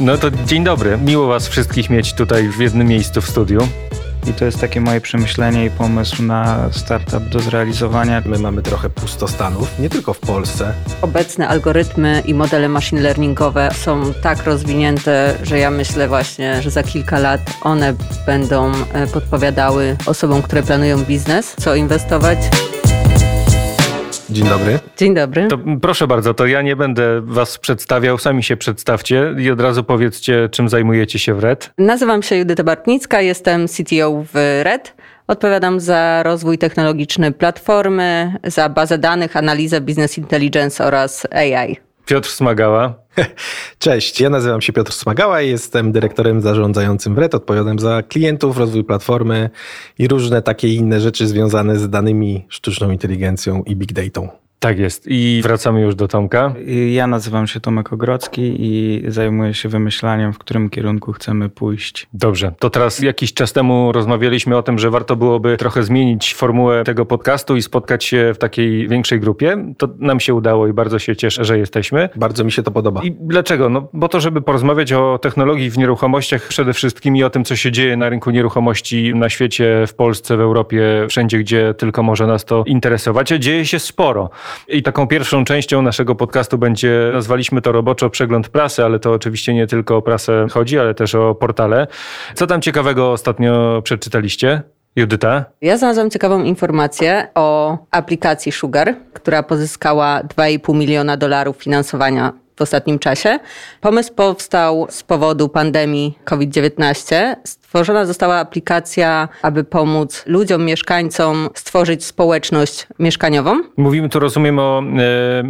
No to dzień dobry. Miło Was wszystkich mieć tutaj w jednym miejscu w studiu. I to jest takie moje przemyślenie i pomysł na startup do zrealizowania. My mamy trochę pustostanów, nie tylko w Polsce. Obecne algorytmy i modele machine learningowe są tak rozwinięte, że ja myślę właśnie, że za kilka lat one będą e, podpowiadały osobom, które planują biznes, co inwestować. Dzień dobry. Dzień dobry. To proszę bardzo, to ja nie będę Was przedstawiał, sami się przedstawcie i od razu powiedzcie, czym zajmujecie się w RED. Nazywam się Judyta Bartnicka, jestem CTO w RED. Odpowiadam za rozwój technologiczny platformy, za bazę danych, analizę business intelligence oraz AI. Piotr Smagała. Cześć, ja nazywam się Piotr Smagała i jestem dyrektorem zarządzającym w RED. Odpowiadam za klientów, rozwój platformy i różne takie inne rzeczy związane z danymi, sztuczną inteligencją i big data. Tak jest. I wracamy już do Tomka. Ja nazywam się Tomek Ogrodzki i zajmuję się wymyślaniem, w którym kierunku chcemy pójść. Dobrze, to teraz jakiś czas temu rozmawialiśmy o tym, że warto byłoby trochę zmienić formułę tego podcastu i spotkać się w takiej większej grupie. To nam się udało i bardzo się cieszę, że jesteśmy. Bardzo mi się to podoba. I dlaczego? No, bo to, żeby porozmawiać o technologii w nieruchomościach przede wszystkim i o tym, co się dzieje na rynku nieruchomości na świecie, w Polsce, w Europie, wszędzie, gdzie tylko może nas to interesować. Dzieje się sporo. I taką pierwszą częścią naszego podcastu będzie, nazwaliśmy to roboczo przegląd prasy, ale to oczywiście nie tylko o prasę chodzi, ale też o portale. Co tam ciekawego ostatnio przeczytaliście? Judyta? Ja znalazłam ciekawą informację o aplikacji Sugar, która pozyskała 2,5 miliona dolarów finansowania w ostatnim czasie. Pomysł powstał z powodu pandemii COVID-19. Stworzona została aplikacja, aby pomóc ludziom, mieszkańcom stworzyć społeczność mieszkaniową. Mówimy tu, rozumiem, o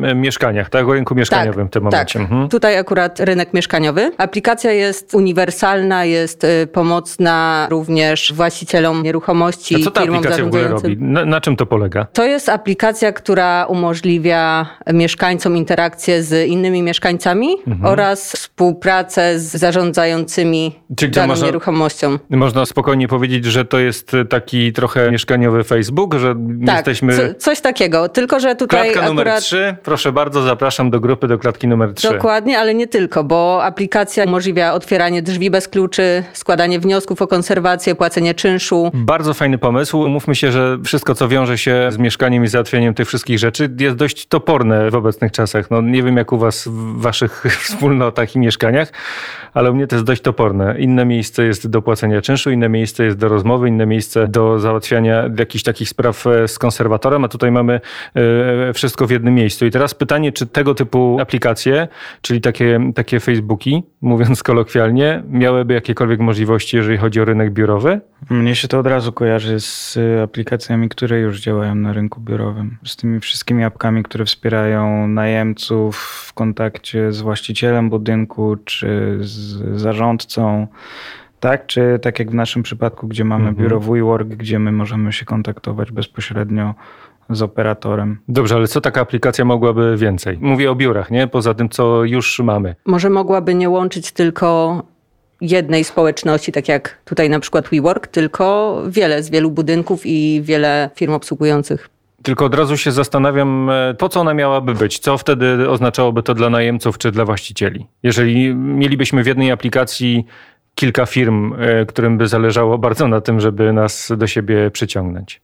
e, mieszkaniach, tak? O rynku mieszkaniowym tak, w tym momencie. Tak. Mhm. Tutaj akurat rynek mieszkaniowy. Aplikacja jest uniwersalna, jest y, pomocna również właścicielom nieruchomości, A co ta aplikacja w ogóle robi? Na, na czym to polega? To jest aplikacja, która umożliwia mieszkańcom interakcję z innymi mieszkańcami mhm. oraz współpracę z zarządzającymi Czyli daną można, nieruchomością. Można spokojnie powiedzieć, że to jest taki trochę mieszkaniowy Facebook, że tak, jesteśmy... Co, coś takiego, tylko że tutaj Klatka akurat... numer 3, proszę bardzo, zapraszam do grupy, do klatki numer 3. Dokładnie, ale nie tylko, bo aplikacja umożliwia otwieranie drzwi bez kluczy, składanie wniosków o konserwację, płacenie czynszu. Bardzo fajny pomysł. Umówmy się, że wszystko, co wiąże się z mieszkaniem i załatwianiem tych wszystkich rzeczy jest dość toporne w obecnych czasach. No nie wiem jak u was w waszych wspólnotach i mieszkaniach, ale u mnie to jest dość toporne. Inne miejsce jest do płacenia czynszu, inne miejsce jest do rozmowy, inne miejsce do załatwiania jakichś takich spraw e, z konserwatorem, a tutaj mamy e, wszystko w jednym miejscu. I teraz pytanie, czy tego typu aplikacje, czyli takie, takie Facebooki, mówiąc kolokwialnie, miałyby jakiekolwiek możliwości, jeżeli chodzi o rynek biurowy? Mnie się to od razu kojarzy z e, aplikacjami, które już działają na rynku biurowym. Z tymi wszystkimi apkami, które wspierają najemców w kontakcie z właścicielem budynku czy z zarządcą. Tak, czy tak jak w naszym przypadku, gdzie mamy mhm. biuro WeWork, gdzie my możemy się kontaktować bezpośrednio z operatorem. Dobrze, ale co taka aplikacja mogłaby więcej? Mówię o biurach, nie? Poza tym, co już mamy. Może mogłaby nie łączyć tylko jednej społeczności, tak jak tutaj na przykład WeWork, tylko wiele z wielu budynków i wiele firm obsługujących. Tylko od razu się zastanawiam, e, po co ona miałaby być? Co wtedy oznaczałoby to dla najemców czy dla właścicieli? Jeżeli mielibyśmy w jednej aplikacji kilka firm, e, którym by zależało bardzo na tym, żeby nas do siebie przyciągnąć.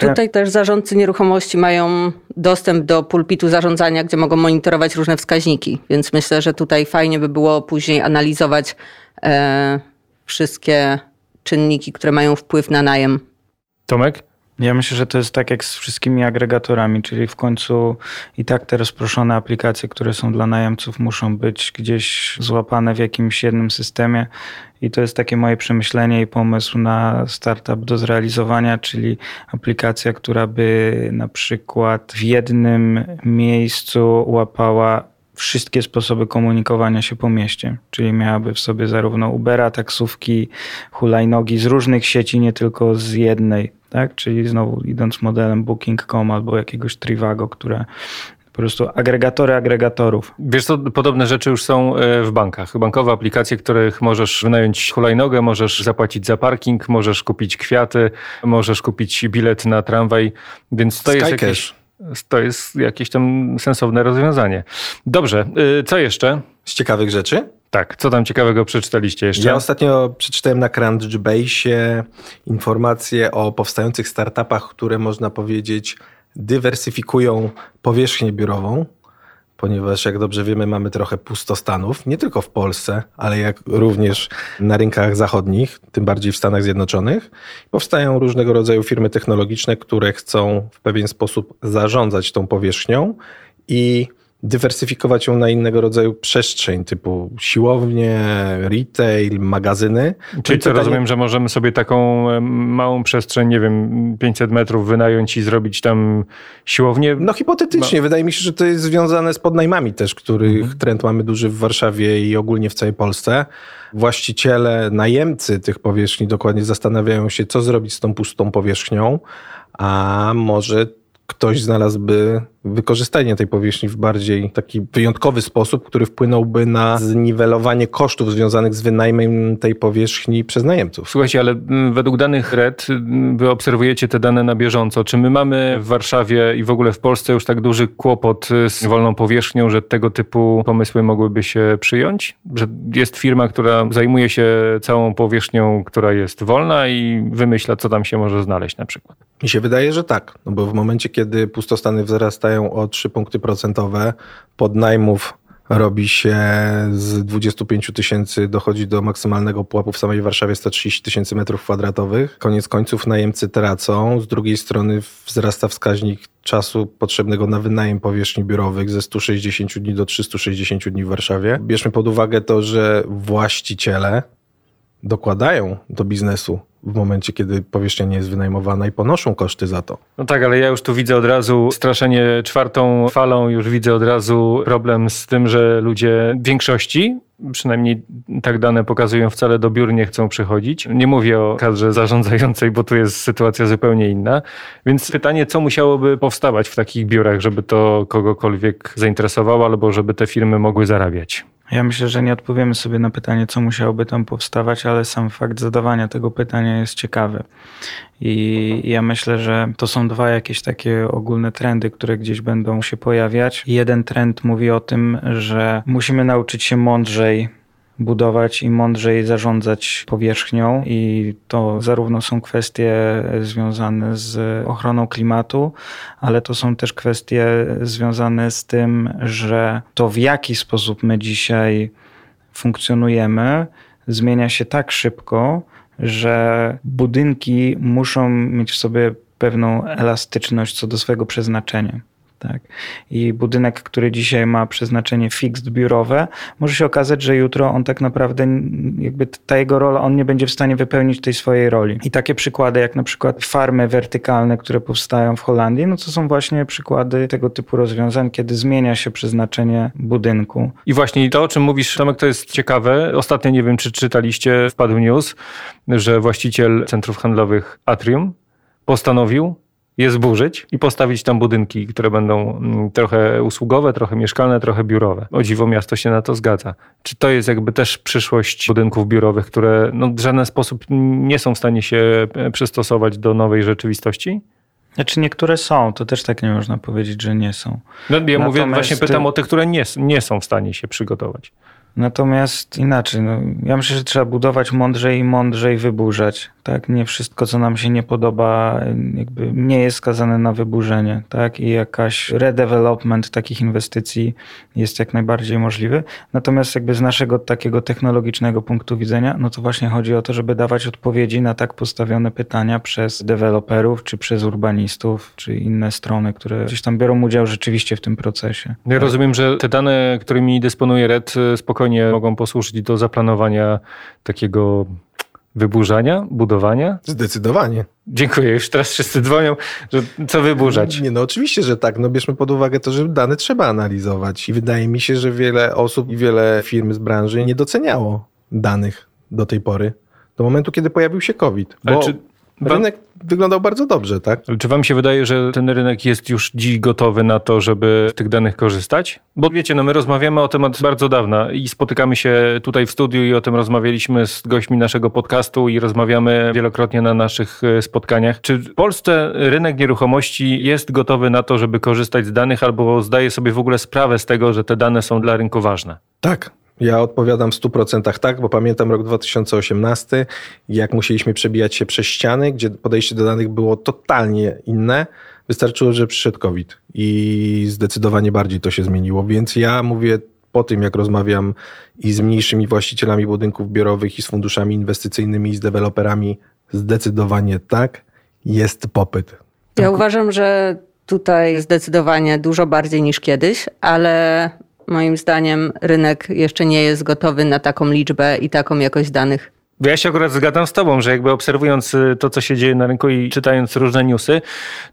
Tutaj też zarządcy nieruchomości mają dostęp do pulpitu zarządzania, gdzie mogą monitorować różne wskaźniki, więc myślę, że tutaj fajnie by było później analizować e, wszystkie czynniki, które mają wpływ na najem. Tomek? Ja myślę, że to jest tak jak z wszystkimi agregatorami, czyli w końcu i tak te rozproszone aplikacje, które są dla najemców, muszą być gdzieś złapane w jakimś jednym systemie. I to jest takie moje przemyślenie i pomysł na startup do zrealizowania, czyli aplikacja, która by na przykład w jednym miejscu łapała wszystkie sposoby komunikowania się po mieście, czyli miałaby w sobie zarówno Ubera, taksówki, hulajnogi z różnych sieci, nie tylko z jednej, tak? Czyli znowu idąc modelem Booking.com albo jakiegoś Trivago, które po prostu agregatory agregatorów. Wiesz co, podobne rzeczy już są e, w bankach. Bankowe aplikacje, których możesz wynająć hulajnogę, możesz zapłacić za parking, możesz kupić kwiaty, możesz kupić bilet na tramwaj, więc to Skycash. jest jakieś... to jest jakieś tam sensowne rozwiązanie. Dobrze, y, co jeszcze? Z ciekawych rzeczy? Tak, co tam ciekawego przeczytaliście jeszcze? Ja ostatnio przeczytałem na Crunchbase informacje o powstających startupach, które można powiedzieć dywersyfikują powierzchnię biurową, ponieważ jak dobrze wiemy, mamy trochę pustostanów, nie tylko w Polsce, ale jak również na rynkach zachodnich, tym bardziej w Stanach Zjednoczonych. Powstają różnego rodzaju firmy technologiczne, które chcą w pewien sposób zarządzać tą powierzchnią i dywersyfikować ją na innego rodzaju przestrzeń, typu siłownie, retail, magazyny. Czyli co, rozumiem, że możemy sobie taką małą przestrzeń, nie wiem, 500 metrów wynająć i zrobić tam siłownię? No hipotetycznie. No. Wydaje mi się, że to jest związane z podnajmami też, których mhm. trend mamy duży w Warszawie i ogólnie w całej Polsce. Właściciele, najemcy tych powierzchni dokładnie zastanawiają się, co zrobić z tą pustą powierzchnią, a może ktoś znalazłby wykorzystanie tej powierzchni w bardziej taki wyjątkowy sposób, który wpłynąłby na zniwelowanie kosztów związanych z wynajmem tej powierzchni przez najemców. Słuchajcie, ale mm, według danych RED mm, wy obserwujecie te dane na bieżąco. Czy my mamy w Warszawie i w ogóle w Polsce już tak duży kłopot z wolną powierzchnią, że tego typu pomysły mogłyby się przyjąć? Że jest firma, która zajmuje się całą powierzchnią, która jest wolna i wymyśla, co tam się może znaleźć na przykład? Mi się wydaje, że tak, no bo w momencie, kiedy pustostany wzrastają o 3 punkty procentowe, podnajmów robi się z 25 tysięcy, dochodzi do maksymalnego pułapu w samej Warszawie 130 tysięcy metrów kwadratowych. Koniec końców najemcy tracą, z drugiej strony wzrasta wskaźnik czasu potrzebnego na wynajem powierzchni biurowych ze 160 dni do 360 dni w Warszawie. Bierzmy pod uwagę to, że właściciele dokładają do biznesu w momencie, kiedy powierzchnia nie jest wynajmowana i ponoszą koszty za to. No tak, ale ja już tu widzę od razu straszenie czwartą falą, już widzę od razu problem z tym, że ludzie większości, przynajmniej tak dane pokazują, wcale do biur nie chcą przychodzić. Nie mówię o kadrze zarządzającej, bo tu jest sytuacja zupełnie inna. Więc pytanie, co musiałoby powstawać w takich biurach, żeby to kogokolwiek zainteresowało, albo żeby te firmy mogły zarabiać? Ja myślę, że nie odpowiemy sobie na pytanie, co musiałoby tam powstawać, ale sam fakt zadawania tego pytania jest ciekawy. I ja myślę, że to są dwa jakieś takie ogólne trendy, które gdzieś będą się pojawiać. Jeden trend mówi o tym, że musimy nauczyć się mądrzej budować i mądrzej zarządzać powierzchnią i to zarówno są kwestie związane z ochroną klimatu, ale to są też kwestie związane z tym, że to w jaki sposób my dzisiaj funkcjonujemy zmienia się tak szybko, że budynki muszą mieć w sobie pewną elastyczność co do swojego przeznaczenia. Tak? I budynek, który dzisiaj ma przeznaczenie fixed biurowe, może się okazać, że jutro on tak naprawdę, jakby ta jego rola, on nie będzie w stanie wypełnić tej swojej roli. I takie przykłady, jak na przykład farmy wertykalne, które powstają w Holandii, no to są właśnie przykłady tego typu rozwiązań, kiedy zmienia się przeznaczenie budynku. I właśnie to, o czym mówisz, Tomek, to jest ciekawe. Ostatnio, nie wiem, czy czytaliście, wpadł news, że właściciel centrów handlowych Atrium postanowił je zburzyć i postawić tam budynki, które będą mm, trochę usługowe, trochę mieszkalne, trochę biurowe. O dziwo miasto się na to zgadza. Czy to jest jakby też przyszłość budynków biurowych, które no, w żaden sposób nie są w stanie się e, przystosować do nowej rzeczywistości? Znaczy niektóre są, to też tak nie można powiedzieć, że nie są. No, ja Natomiast mówię, właśnie pytam o te, które nie, nie są w stanie się przygotować. Natomiast inaczej, no, ja myślę, że trzeba budować mądrzej i mądrzej wyburzać. Tak? Nie wszystko, co nam się nie podoba, jakby nie jest skazane na wyburzenie. Tak? I jakaś redevelopment takich inwestycji jest jak najbardziej możliwy. Natomiast jakby z naszego takiego technologicznego punktu widzenia, no to właśnie chodzi o to, żeby dawać odpowiedzi na tak postawione pytania przez deweloperów, czy przez urbanistów, czy inne strony, które gdzieś tam biorą udział rzeczywiście w tym procesie. Ja tak? rozumiem, że te dane, którymi dysponuje RED, spokojnie spokojnie mogą posłużyć do zaplanowania takiego wyburzania, budowania? Zdecydowanie. Dziękuję. Już teraz wszyscy dzwonią, że co wyburzać. Nie, no oczywiście, że tak. No bierzmy pod uwagę to, że dane trzeba analizować i wydaje mi się, że wiele osób i wiele firm z branży nie doceniało danych do tej pory, do momentu, kiedy pojawił się COVID. Bo... Ale czy rynek wyglądał bardzo dobrze, tak? Czy wam się wydaje, że ten rynek jest już dziś gotowy na to, żeby z tych danych korzystać? Bo wiecie, no my rozmawiamy o od bardzo dawna i spotykamy się tutaj w studiu i o tym rozmawialiśmy z gośćmi naszego podcastu i rozmawiamy wielokrotnie na naszych e, spotkaniach. Czy w Polsce rynek nieruchomości jest gotowy na to, żeby korzystać z danych albo zdaje sobie w ogóle sprawę z tego, że te dane są dla rynku ważne? Tak, ja odpowiadam w 100% tak, bo pamiętam rok 2018, jak musieliśmy przebijać się przez ściany, gdzie podejście do danych było totalnie inne. Wystarczyło, że przyszedł COVID i zdecydowanie bardziej to się zmieniło. Więc ja mówię po tym, jak rozmawiam i z mniejszymi właścicielami budynków biurowych, i z funduszami inwestycyjnymi, i z deweloperami, zdecydowanie tak, jest popyt. Ja uważam, że tutaj zdecydowanie dużo bardziej niż kiedyś, ale moim zdaniem rynek jeszcze nie jest gotowy na taką liczbę i taką jakość danych. Ja się akurat zgadzam z tobą, że jakby obserwując y, to, co się dzieje na rynku i czytając różne newsy,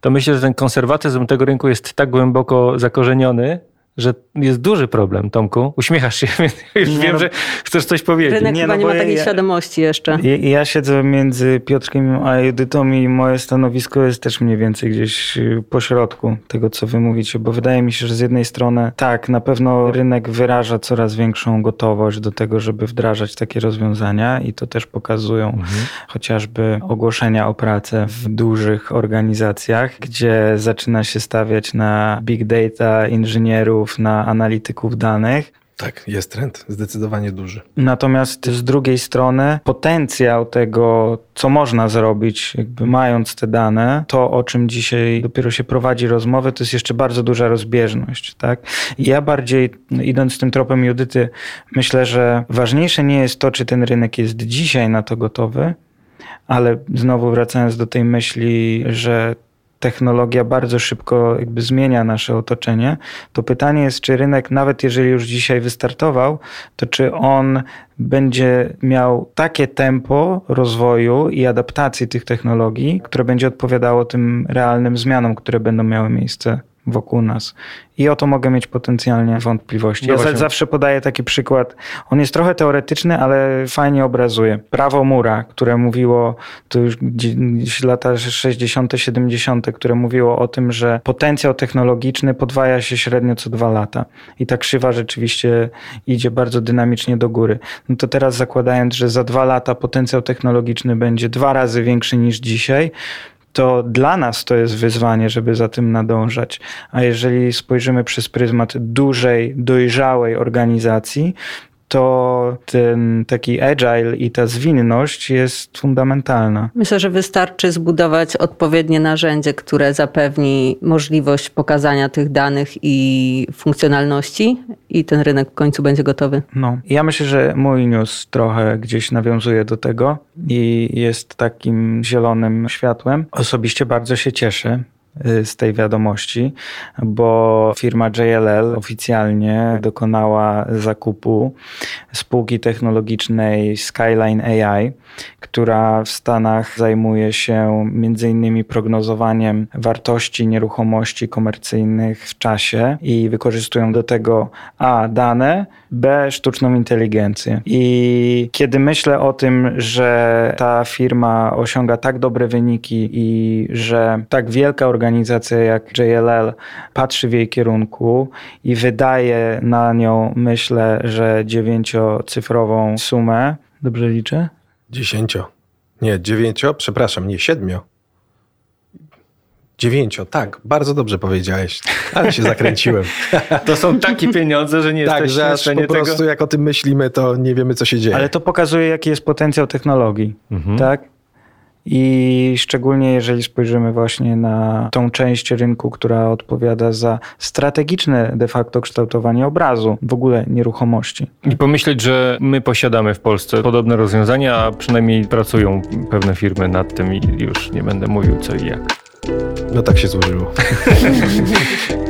to myślę, że ten konserwatyzm tego rynku jest tak głęboko zakorzeniony, że jest duży problem, Tomku. Uśmiechasz się, więc już nie, wiem, no, że chcesz coś powiedzieć. Rynek nie, chyba no, nie ma takiej ja, świadomości jeszcze. Ja, ja, siedzę między Piotrkiem a Edytą i moje stanowisko jest też mniej więcej gdzieś y, po środku tego, co wy mówicie, bo wydaje mi się, że z jednej strony tak, na pewno rynek wyraża coraz większą gotowość do tego, żeby wdrażać takie rozwiązania i to też pokazują mhm. chociażby ogłoszenia o pracę w dużych organizacjach, gdzie zaczyna się stawiać na big data, inżynierów, na analityków danych. Tak, jest trend, zdecydowanie duży. Natomiast z drugiej strony potencjał tego, co można zrobić, jakby mając te dane, to o czym dzisiaj dopiero się prowadzi rozmowy, to jest jeszcze bardzo duża rozbieżność. Tak? Ja bardziej, idąc tym tropem Judyty, myślę, że ważniejsze nie jest to, czy ten rynek jest dzisiaj na to gotowy, ale znowu wracając do tej myśli, że technologia bardzo szybko jakby zmienia nasze otoczenie, to pytanie jest, czy rynek, nawet jeżeli już dzisiaj wystartował, to czy on będzie miał takie tempo rozwoju i adaptacji tych technologii, które będzie odpowiadało tym realnym zmianom, które będą miały miejsce wokół nas. I o to mogę mieć potencjalnie wątpliwości. No ja zawsze podaję taki przykład. On jest trochę teoretyczny, ale fajnie obrazuje. Prawo Mura, które mówiło, to już lata 60., 70., które mówiło o tym, że potencjał technologiczny podwaja się średnio co dwa lata. I ta krzywa rzeczywiście idzie bardzo dynamicznie do góry. No to teraz zakładając, że za dwa lata potencjał technologiczny będzie dwa razy większy niż dzisiaj, to dla nas to jest wyzwanie, żeby za tym nadążać. A jeżeli spojrzymy przez pryzmat dużej, dojrzałej organizacji, to ten taki agile i ta zwinność jest fundamentalna. Myślę, że wystarczy zbudować odpowiednie narzędzie, które zapewni możliwość pokazania tych danych i funkcjonalności i ten rynek w końcu będzie gotowy. No, ja myślę, że mój news trochę gdzieś nawiązuje do tego i jest takim zielonym światłem. Osobiście bardzo się cieszę, z tej wiadomości, bo firma JLL oficjalnie dokonała zakupu spółki technologicznej Skyline AI, która w Stanach zajmuje się innymi prognozowaniem wartości nieruchomości komercyjnych w czasie i wykorzystują do tego A dane, B sztuczną inteligencję. I kiedy myślę o tym, że ta firma osiąga tak dobre wyniki i że tak wielka organizacja jak JLL patrzy w jej kierunku i wydaje na nią, myślę, że dziewięciocyfrową sumę, dobrze liczę? Dziesięcio. Nie, dziewięcio, przepraszam, nie siedmiu. Dziewięcio, tak, bardzo dobrze powiedziałeś, ale się zakręciłem. To są takie pieniądze, że nie tak, że aż po prostu tego... jak o tym myślimy, to nie wiemy, co się dzieje. Ale to pokazuje, jaki jest potencjał technologii, mhm. tak? I szczególnie jeżeli spojrzymy właśnie na tą część rynku, która odpowiada za strategiczne de facto kształtowanie obrazu, w ogóle nieruchomości. I pomyśleć, że my posiadamy w Polsce podobne rozwiązania, a przynajmniej pracują pewne firmy nad tym i już nie będę mówił co i jak. No tak się złożyło.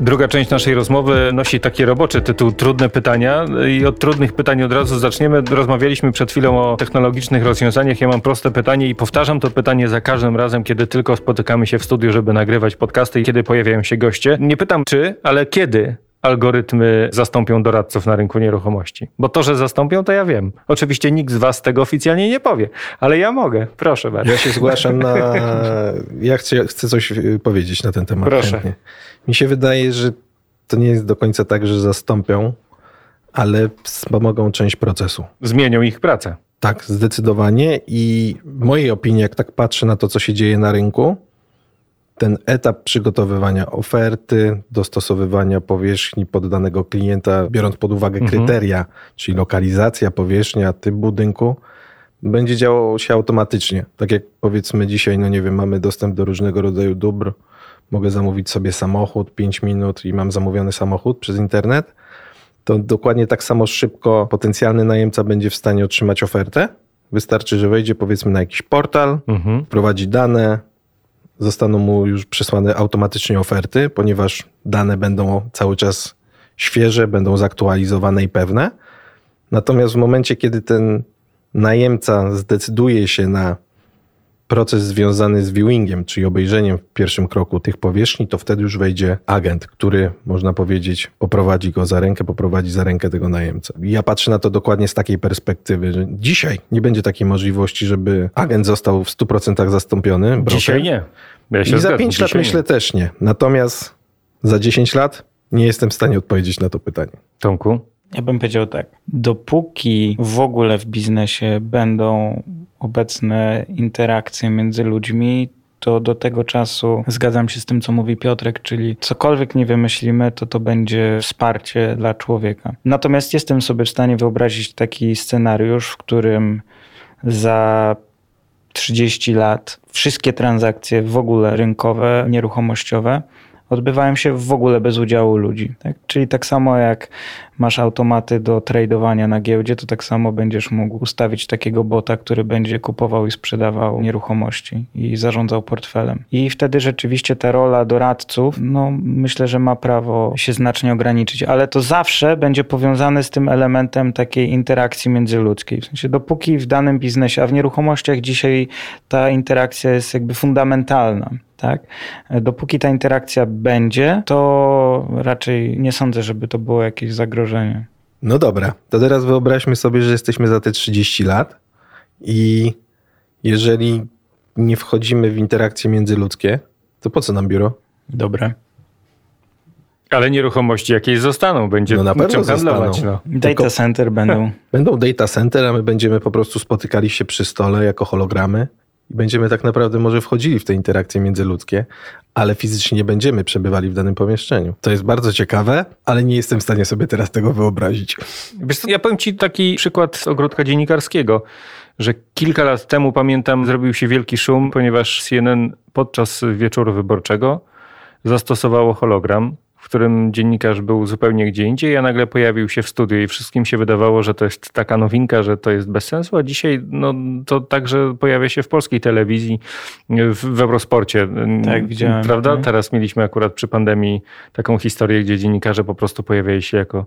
Druga część naszej rozmowy nosi taki roboczy tytuł Trudne pytania i od trudnych pytań od razu zaczniemy. Rozmawialiśmy przed chwilą o technologicznych rozwiązaniach. Ja mam proste pytanie i powtarzam to pytanie za każdym razem, kiedy tylko spotykamy się w studiu, żeby nagrywać podcasty i kiedy pojawiają się goście. Nie pytam czy, ale kiedy algorytmy zastąpią doradców na rynku nieruchomości? Bo to, że zastąpią, to ja wiem. Oczywiście nikt z was tego oficjalnie nie powie, ale ja mogę. Proszę bardzo. Ja się zgłaszam na... Ja chcę, chcę coś y, powiedzieć na ten temat. Proszę. Chętnie. Mi się wydaje, że to nie jest do końca tak, że zastąpią, ale wspomogą część procesu. Zmienią ich pracę. Tak, zdecydowanie. I w mojej opinii, jak tak patrzę na to, co się dzieje na rynku, ten etap przygotowywania oferty, dostosowywania powierzchni pod danego klienta, biorąc pod uwagę Mhm. kryteria, czyli lokalizacja, powierzchnia, typ budynku, będzie działo się automatycznie. Tak jak powiedzmy dzisiaj, no nie wiem, mamy dostęp do różnego rodzaju dóbr, mogę zamówić sobie samochód 5 minut i mam zamówiony samochód przez internet, to dokładnie tak samo szybko potencjalny najemca będzie w stanie otrzymać ofertę. Wystarczy, że wejdzie powiedzmy na jakiś portal, Mhm. wprowadzi dane, zostaną mu już przesłane automatycznie oferty, ponieważ dane będą cały czas świeże, będą zaktualizowane i pewne. Natomiast w momencie, kiedy ten najemca zdecyduje się na proces związany z viewingiem, czyli obejrzeniem w pierwszym kroku tych powierzchni, to wtedy już wejdzie agent, który, można powiedzieć, poprowadzi go za rękę, poprowadzi za rękę tego najemcę. Ja patrzę na to dokładnie z takiej perspektywy, że dzisiaj nie będzie takiej możliwości, żeby agent został w 100% zastąpiony. broker. Dzisiaj nie. Ja I za zgadzam, 5 lat myślę nie. też nie. Natomiast za 10 lat nie jestem w stanie odpowiedzieć na to pytanie. Tomku? Ja bym powiedział tak. Dopóki w ogóle w biznesie będą obecne interakcje między ludźmi, to do tego czasu zgadzam się z tym, co mówi Piotrek, czyli cokolwiek nie wymyślimy, to to będzie wsparcie dla człowieka. Natomiast jestem sobie w stanie wyobrazić taki scenariusz, w którym za 30 lat wszystkie transakcje w ogóle rynkowe, nieruchomościowe odbywają się w ogóle bez udziału ludzi. Tak? Czyli tak samo jak masz automaty do tradowania na giełdzie, to tak samo będziesz mógł ustawić takiego bota, który będzie kupował i sprzedawał nieruchomości i zarządzał portfelem. I wtedy rzeczywiście ta rola doradców, no myślę, że ma prawo się znacznie ograniczyć, ale to zawsze będzie powiązane z tym elementem takiej interakcji międzyludzkiej. W sensie dopóki w danym biznesie, a w nieruchomościach dzisiaj ta interakcja jest jakby fundamentalna. Tak? Dopóki ta interakcja będzie, to raczej nie sądzę, żeby to było jakieś zagrożenie. No dobra, to teraz wyobraźmy sobie, że jesteśmy za te 30 lat i jeżeli nie wchodzimy w interakcje międzyludzkie, to po co nam biuro? Dobre. Ale nieruchomości jakieś zostaną, będzie No na pewno handlować. zostaną. No. Data Tylko- center będą. Będą data center, a my będziemy po prostu spotykali się przy stole jako hologramy i będziemy tak naprawdę może wchodzili w te interakcje międzyludzkie, ale fizycznie nie będziemy przebywali w danym pomieszczeniu. To jest bardzo ciekawe, ale nie jestem w stanie sobie teraz tego wyobrazić. Wiesz ja powiem ci taki przykład z ogródka dziennikarskiego, że kilka lat temu, pamiętam, zrobił się wielki szum, ponieważ CNN podczas wieczoru wyborczego zastosowało hologram, w którym dziennikarz był zupełnie gdzie indziej, a nagle pojawił się w studiu i wszystkim się wydawało, że to jest taka nowinka, że to jest bez sensu, a dzisiaj no, to także pojawia się w polskiej telewizji, w, w Eurosporcie. Tak, widziałem. Prawda? Mhm. Teraz mieliśmy akurat przy pandemii taką historię, gdzie dziennikarze po prostu pojawiali się jako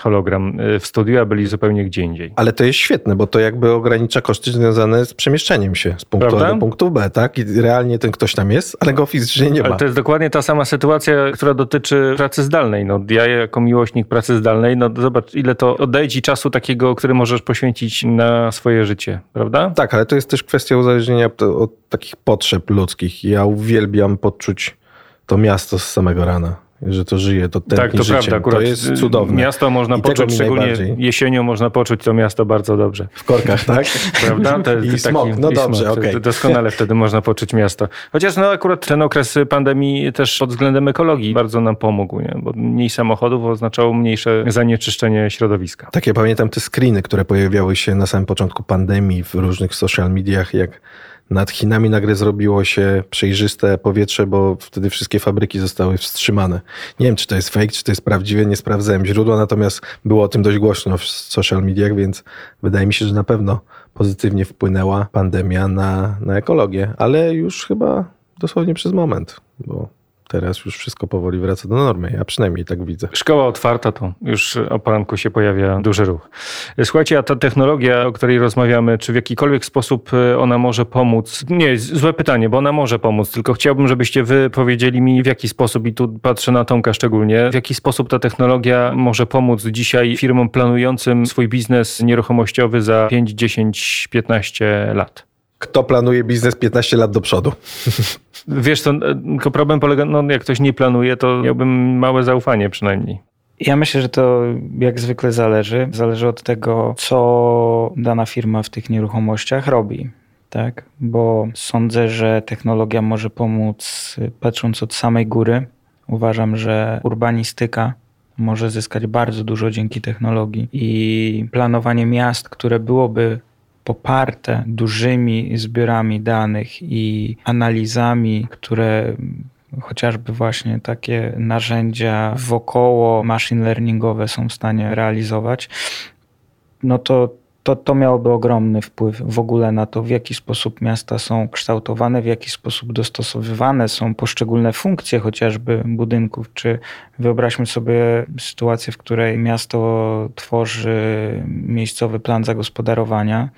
hologram y, w studiu, a byli zupełnie gdzie indziej. Ale to jest świetne, bo to jakby ogranicza koszty związane z przemieszczeniem się z punktu Prawda? A do punktu B, tak? I realnie ten ktoś tam jest, ale go fizycznie nie ma. Ale to jest dokładnie ta sama sytuacja, która dotyczy pracy zdalnej. No, ja jako miłośnik pracy zdalnej, no zobacz, ile to oddaje ci czasu takiego, który możesz poświęcić na swoje życie, prawda? Tak, ale to jest też kwestia uzależnienia od takich potrzeb ludzkich. Ja uwielbiam poczuć to miasto z samego rana, że to żyje, to tętni tak, to życiem. prawda. Akurat to jest y, cudowne. Miasto można I poczuć, szczególnie jesienią można poczuć to miasto bardzo dobrze. W korkach, tak? Prawda? Jest I taki- smog. No i dobrze, smog. To Doskonale wtedy można poczuć miasto. Chociaż no akurat ten okres pandemii też pod względem ekologii bardzo nam pomógł, nie? bo mniej samochodów oznaczało mniejsze zanieczyszczenie środowiska. Tak, ja pamiętam te screeny, które pojawiały się na samym początku pandemii w różnych social mediach, jak nad Chinami nagle zrobiło się przejrzyste powietrze, bo wtedy wszystkie fabryki zostały wstrzymane. Nie wiem, czy to jest fake, czy to jest prawdziwe, nie sprawdzałem źródła, natomiast było o tym dość głośno w social mediach, więc wydaje mi się, że na pewno pozytywnie wpłynęła pandemia na, na ekologię, ale już chyba dosłownie przez moment, bo teraz już wszystko powoli wraca do normy. Ja przynajmniej tak widzę. Szkoła otwarta, to już o poranku się pojawia duży ruch. Słuchajcie, a ta technologia, o której rozmawiamy, czy w jakikolwiek sposób e, ona może pomóc? Nie, złe pytanie, bo ona może pomóc, tylko chciałbym, żebyście wy powiedzieli mi w jaki sposób, i tu patrzę na Tomka szczególnie, w jaki sposób ta technologia może pomóc dzisiaj firmom planującym swój biznes nieruchomościowy za 5, 10, 15 lat? Kto planuje biznes 15 lat do przodu? Wiesz, to, tylko problem polega, no jak ktoś nie planuje, to miałbym małe zaufanie przynajmniej. Ja myślę, że to jak zwykle zależy. Zależy od tego, co dana firma w tych nieruchomościach robi. Tak? Bo sądzę, że technologia może pomóc, patrząc od samej góry. Uważam, że urbanistyka może zyskać bardzo dużo dzięki technologii i planowanie miast, które byłoby poparte dużymi zbiorami danych i analizami, które chociażby właśnie takie narzędzia wokoło machine learningowe są w stanie realizować, no to to, to miałoby ogromny wpływ w ogóle na to, w jaki sposób miasta są kształtowane, w jaki sposób dostosowywane są poszczególne funkcje chociażby budynków. Czy wyobraźmy sobie sytuację, w której miasto tworzy miejscowy plan zagospodarowania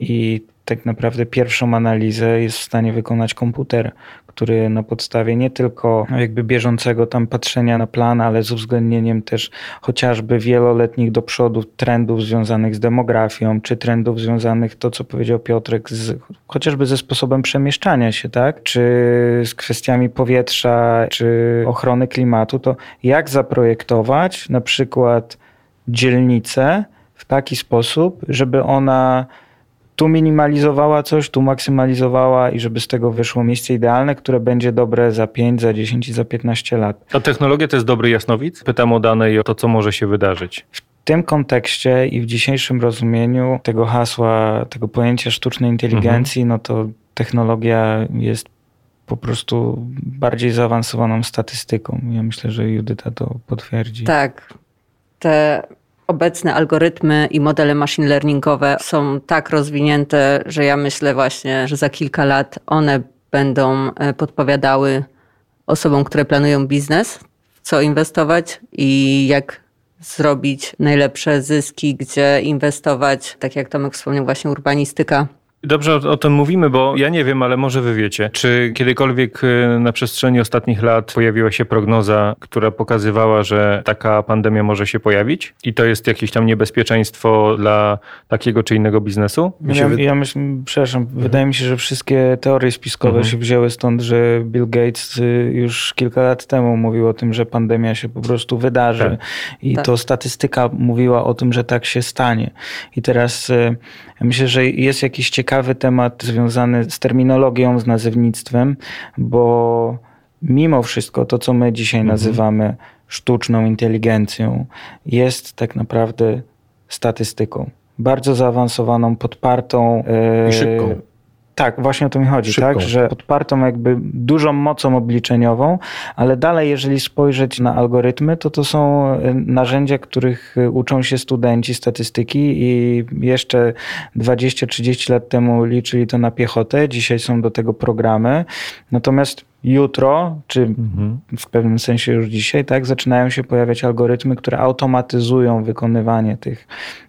i tak naprawdę pierwszą analizę jest w stanie wykonać komputer, który na podstawie nie tylko jakby bieżącego tam patrzenia na plan, ale z uwzględnieniem też chociażby wieloletnich do przodu trendów związanych z demografią, czy trendów związanych, to co powiedział Piotrek, z, chociażby ze sposobem przemieszczania się, tak? Czy z kwestiami powietrza, czy ochrony klimatu, to jak zaprojektować na przykład dzielnicę w taki sposób, żeby ona tu minimalizowała coś, tu maksymalizowała i żeby z tego wyszło miejsce idealne, które będzie dobre za 5, za 10 i za 15 lat. A technologia to jest dobry jasnowic? Pytam o dane i o to, co może się wydarzyć. W tym kontekście i w dzisiejszym rozumieniu tego hasła, tego pojęcia sztucznej inteligencji, mhm. no to technologia jest po prostu bardziej zaawansowaną statystyką. Ja myślę, że Judyta to potwierdzi. Tak. Te obecne algorytmy i modele machine learningowe są tak rozwinięte, że ja myślę właśnie, że za kilka lat one będą e, podpowiadały osobom, które planują biznes, w co inwestować i jak zrobić najlepsze zyski, gdzie inwestować, tak jak Tomek wspomniał, właśnie urbanistyka Dobrze o, o, tym mówimy, bo ja nie wiem, ale może wy wiecie. Czy kiedykolwiek y, na przestrzeni ostatnich lat pojawiła się prognoza, która pokazywała, że taka pandemia może się pojawić i to jest jakieś tam niebezpieczeństwo dla takiego czy innego biznesu? Ja, ja myślę, przepraszam, mhm. wydaje mi się, że wszystkie teorie spiskowe mhm. się wzięły stąd, że Bill Gates y, już kilka lat temu mówił o tym, że pandemia się po prostu wydarzy tak. i tak. to statystyka mówiła o tym, że tak się stanie. I teraz y, myślę, że jest jakiś ciekawy ciekawy temat związany z terminologią, z nazewnictwem, bo mimo wszystko to, co my dzisiaj mhm. nazywamy sztuczną inteligencją, jest tak naprawdę statystyką. Bardzo zaawansowaną, podpartą. I szybką. Tak, właśnie o to mi chodzi, tak? Że podpartą jakby dużą mocą obliczeniową, ale dalej, jeżeli spojrzeć na algorytmy, to to są e, narzędzia, których e, uczą się studenci statystyki i jeszcze 20-30 lat temu liczyli to na piechotę, dzisiaj są do tego programy. Natomiast jutro, czy mhm. w pewnym sensie już dzisiaj, tak, zaczynają się pojawiać algorytmy, które automatyzują wykonywanie tych,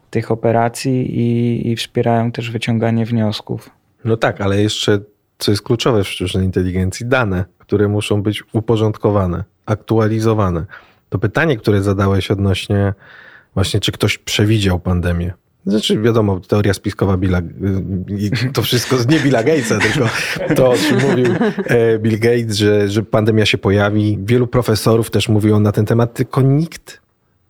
tych operacji i, i wspierają też wyciąganie wniosków. No tak, ale jeszcze co jest kluczowe w sztucznej inteligencji, dane, które muszą być uporządkowane, aktualizowane. To pytanie, które zadałeś odnośnie właśnie, czy ktoś przewidział pandemię. Znaczy, wiadomo, teoria spiskowa Billa, to wszystko z nie Billa Gatesa, tylko to, o czym mówił e, Bill Gates, że, że pandemia się pojawi. Wielu profesorów też mówiło na ten temat, tylko nikt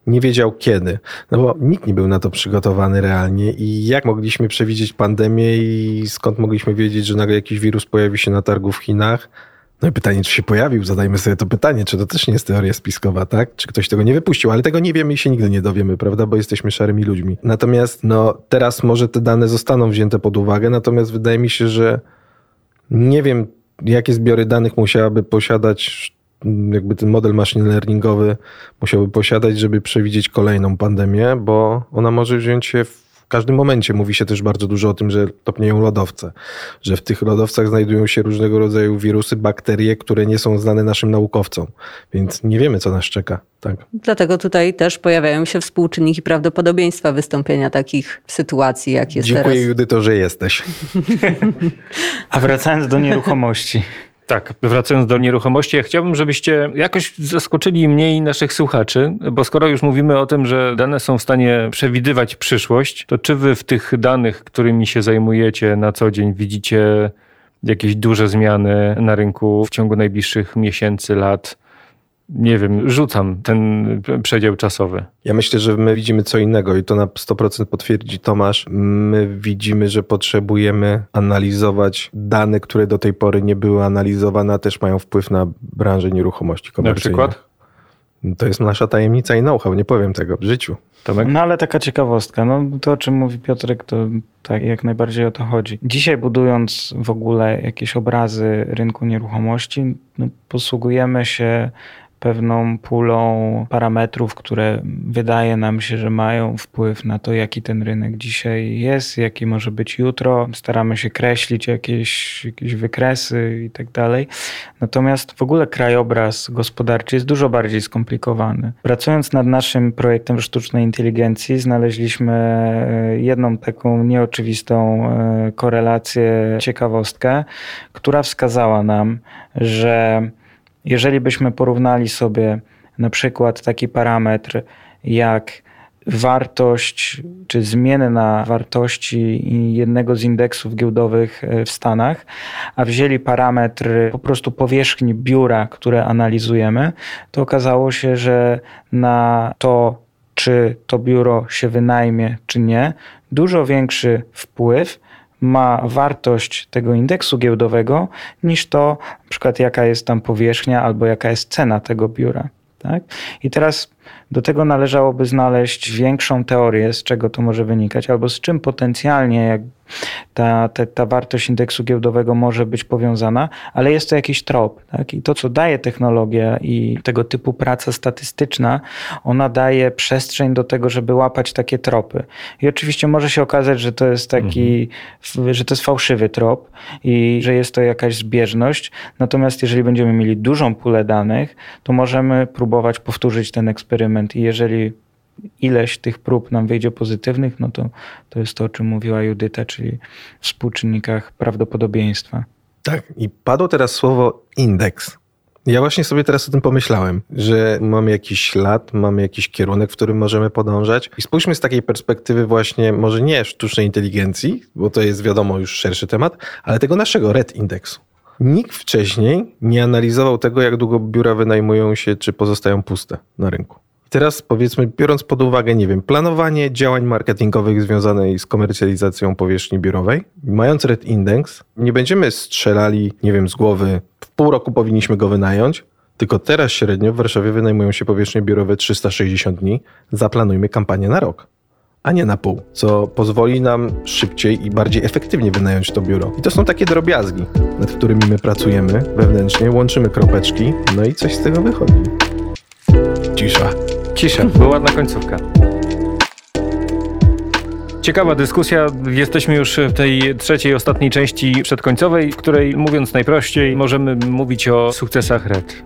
nie wiedział kiedy, no bo nikt nie był na to przygotowany realnie i jak mogliśmy przewidzieć pandemię i skąd mogliśmy wiedzieć, że nagle jakiś wirus pojawi się na targu w Chinach? No i pytanie, czy się pojawił? Zadajmy sobie to pytanie, czy to też nie jest teoria spiskowa, tak? Czy ktoś tego nie wypuścił? Ale tego nie wiemy i się nigdy nie dowiemy, prawda? Bo jesteśmy szarymi ludźmi. Natomiast no, teraz może te dane zostaną wzięte pod uwagę, natomiast wydaje mi się, że nie wiem, jakie zbiory danych musiałaby posiadać jakby ten model machine learningowy musiałby posiadać, żeby przewidzieć kolejną pandemię, bo ona może wziąć się w każdym momencie. Mówi się też bardzo dużo o tym, że topnieją lodowce, że w tych lodowcach znajdują się różnego rodzaju wirusy, bakterie, które nie są znane naszym naukowcom, więc nie wiemy, co nas czeka. Tak. Dlatego tutaj też pojawiają się współczynniki prawdopodobieństwa wystąpienia takich sytuacji, jak jest Dziękuję teraz. Judyto, że jesteś. A wracając do nieruchomości. Tak, wracając do nieruchomości, ja chciałbym, żebyście jakoś zaskoczyli mnie i naszych słuchaczy, bo skoro już mówimy o tym, że dane są w stanie przewidywać przyszłość, to czy wy w tych danych, którymi się zajmujecie na co dzień, widzicie jakieś duże zmiany na rynku w ciągu najbliższych miesięcy, lat? Nie wiem, rzucam ten przedział czasowy. Ja myślę, że my widzimy co innego i to na 100% potwierdzi Tomasz. My widzimy, że potrzebujemy analizować dane, które do tej pory nie były analizowane, a też mają wpływ na branżę nieruchomości Na komercyjnych. przykład? To jest nasza tajemnica i know-how, nie powiem tego w życiu. Tomek? No ale taka ciekawostka, no to o czym mówi Piotrek, to tak jak najbardziej o to chodzi. Dzisiaj budując w ogóle jakieś obrazy rynku nieruchomości, no, posługujemy się pewną pulą parametrów, które wydaje nam się, że mają wpływ na to, jaki ten rynek dzisiaj jest, jaki może być jutro. Staramy się kreślić jakieś, jakieś wykresy i tak dalej. Natomiast w ogóle krajobraz gospodarczy jest dużo bardziej skomplikowany. Pracując nad naszym projektem sztucznej inteligencji, znaleźliśmy e, jedną taką nieoczywistą e, korelację, ciekawostkę, która wskazała nam, że jeżeli byśmy porównali sobie na przykład taki parametr jak wartość czy zmienna wartości jednego z indeksów giełdowych e, w Stanach, a wzięli parametr po prostu powierzchni biura, które analizujemy, to okazało się, że na to, czy to biuro się wynajmie, czy nie, dużo większy wpływ ma wartość tego indeksu giełdowego niż to, na przykład jaka jest tam powierzchnia albo jaka jest cena tego biura. Tak? I teraz do tego należałoby znaleźć większą teorię, z czego to może wynikać, albo z czym potencjalnie jak ta, ta, ta wartość indeksu giełdowego może być powiązana, ale jest to jakiś trop. Tak? I to, co daje technologia i tego typu praca statystyczna, ona daje przestrzeń do tego, żeby łapać takie tropy. I oczywiście może się okazać, że to jest taki, mhm. że to jest fałszywy trop i że jest to jakaś zbieżność. Natomiast jeżeli będziemy mieli dużą pulę danych, to możemy próbować powtórzyć ten eksperyment i jeżeli ileś tych prób nam wyjdzie pozytywnych, no to to jest to, o czym mówiła Judyta, czyli w współczynnikach prawdopodobieństwa. Tak, i padło teraz słowo indeks. Ja właśnie sobie teraz o tym pomyślałem, że mamy jakiś ślad, mamy jakiś kierunek, w którym możemy podążać. I spójrzmy z takiej perspektywy właśnie, może nie sztucznej inteligencji, bo to jest wiadomo już szerszy temat, ale tego naszego red indeksu. Nikt wcześniej nie analizował tego, jak długo biura wynajmują się, czy pozostają puste na rynku. Teraz powiedzmy, biorąc pod uwagę, nie wiem, planowanie działań marketingowych związanych z komercjalizacją powierzchni biurowej, mając Red Index, nie będziemy strzelali, nie wiem, z głowy, w pół roku powinniśmy go wynająć, tylko teraz średnio w Warszawie wynajmują się powierzchnie biurowe 360 dni, zaplanujmy kampanię na rok a nie na pół, co pozwoli nam szybciej i bardziej efektywnie wynająć to biuro. I to są takie drobiazgi, nad którymi my pracujemy wewnętrznie, łączymy kropeczki, no i coś z tego wychodzi. Cisza. Cisza, była ładna końcówka. Ciekawa dyskusja. Jesteśmy już w tej trzeciej, ostatniej części przedkońcowej, w której mówiąc najprościej, możemy mówić o sukcesach RED.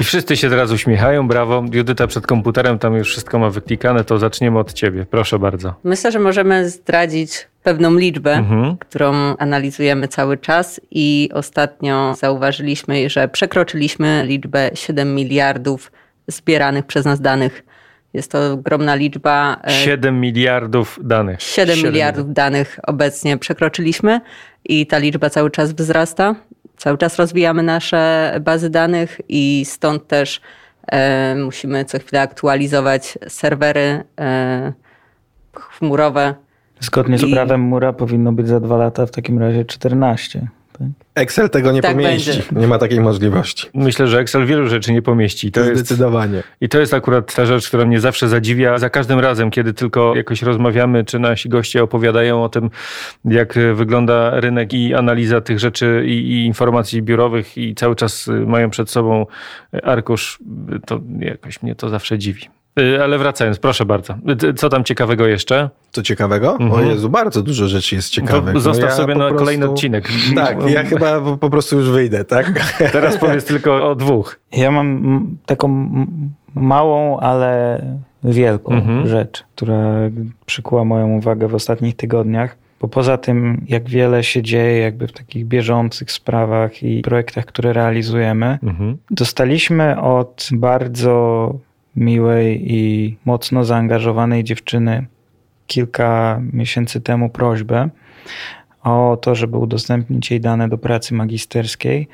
I wszyscy się teraz uśmiechają, brawo. Judyta przed komputerem, tam już wszystko ma wyklikane, to zaczniemy od ciebie. Proszę bardzo. Myślę, że możemy zdradzić pewną liczbę, mhm. którą analizujemy cały czas i ostatnio zauważyliśmy, że przekroczyliśmy liczbę 7 miliardów zbieranych przez nas danych. Jest to ogromna liczba. 7 miliardów danych. 7, 7 miliardów danych obecnie przekroczyliśmy i ta liczba cały czas wzrasta. Cały czas rozwijamy nasze bazy danych i stąd też e, musimy co chwilę aktualizować serwery e, chmurowe. Zgodnie z prawem mura powinno być za dwa lata, w takim razie 14. Tak? Excel tego nie tak pomieści. Będzie. Nie ma takiej możliwości. Myślę, że Excel wielu rzeczy nie pomieści. To Zdecydowanie. Jest, I to jest akurat ta rzecz, która mnie zawsze zadziwia. Za każdym razem, kiedy tylko jakoś rozmawiamy, czy nasi goście opowiadają o tym, jak wygląda rynek i analiza tych rzeczy i, i informacji biurowych i cały czas mają przed sobą arkusz, to jakoś mnie to zawsze dziwi. Y, ale wracając, proszę bardzo. Y, Co tam ciekawego jeszcze? Co ciekawego? Mhm. O Jezu, bardzo dużo rzeczy jest ciekawych. To zostaw ja sobie na prostu- kolejny odcinek. Tak, ja chyba po- prostu już wyjdę, tak? Teraz powiedz tylko o dwóch. Ja mam taką małą, ale wielką Mhm. rzecz, która przykuła moją uwagę w ostatnich tygodniach. Bo poza tym, jak wiele się dzieje jakby w takich bieżących sprawach i projektach, które realizujemy, Mhm. dostaliśmy od bardzo miłej i mocno zaangażowanej dziewczyny kilka miesięcy temu prośbę o to, żeby udostępnić jej dane do pracy magisterskiej.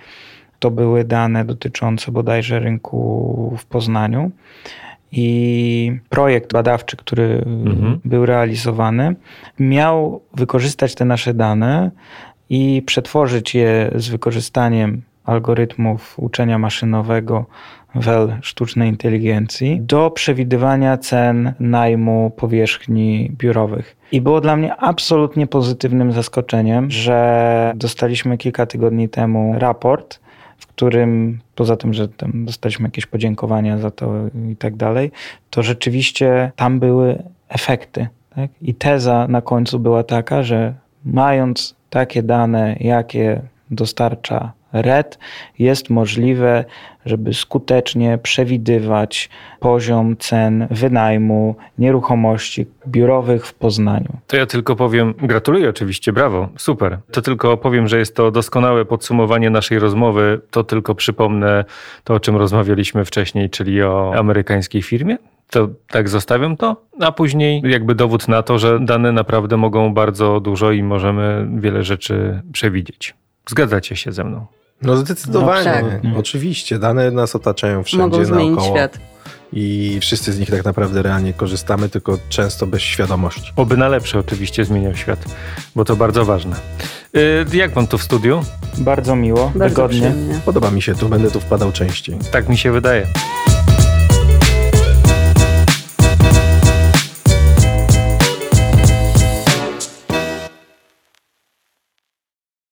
To były dane dotyczące bodajże rynku w Poznaniu. I projekt badawczy, który Mhm. był realizowany, miał wykorzystać te nasze dane i przetworzyć je z wykorzystaniem algorytmów uczenia maszynowego WEL sztucznej inteligencji do przewidywania cen najmu powierzchni biurowych. I było dla mnie absolutnie pozytywnym zaskoczeniem, że dostaliśmy kilka tygodni temu raport, w którym poza tym, że tam dostaliśmy jakieś podziękowania za to i tak dalej, to rzeczywiście tam były efekty. Tak? I teza na końcu była taka, że mając takie dane, jakie dostarcza RED, jest możliwe, żeby skutecznie przewidywać poziom cen wynajmu nieruchomości biurowych w Poznaniu. To ja tylko powiem, gratuluję oczywiście, brawo, super. To tylko powiem, że jest to doskonałe podsumowanie naszej rozmowy. To tylko przypomnę to, o czym rozmawialiśmy wcześniej, czyli o amerykańskiej firmie. To tak zostawiam to, a później jakby dowód na to, że dane naprawdę mogą bardzo dużo i możemy wiele rzeczy przewidzieć. Zgadzacie się ze mną? No zdecydowanie, No, tak. oczywiście. Dane nas otaczają wszędzie Mogą zmienić naokoło. świat. I wszyscy z nich tak naprawdę realnie korzystamy, tylko często bez świadomości. Oby na lepsze oczywiście zmieniał świat, bo to bardzo ważne. Yy, jak wam tu w studiu? Bardzo miło, Bardzo wygodnie. przyjemnie. Podoba mi się tu, będę tu wpadał częściej. Tak mi się wydaje.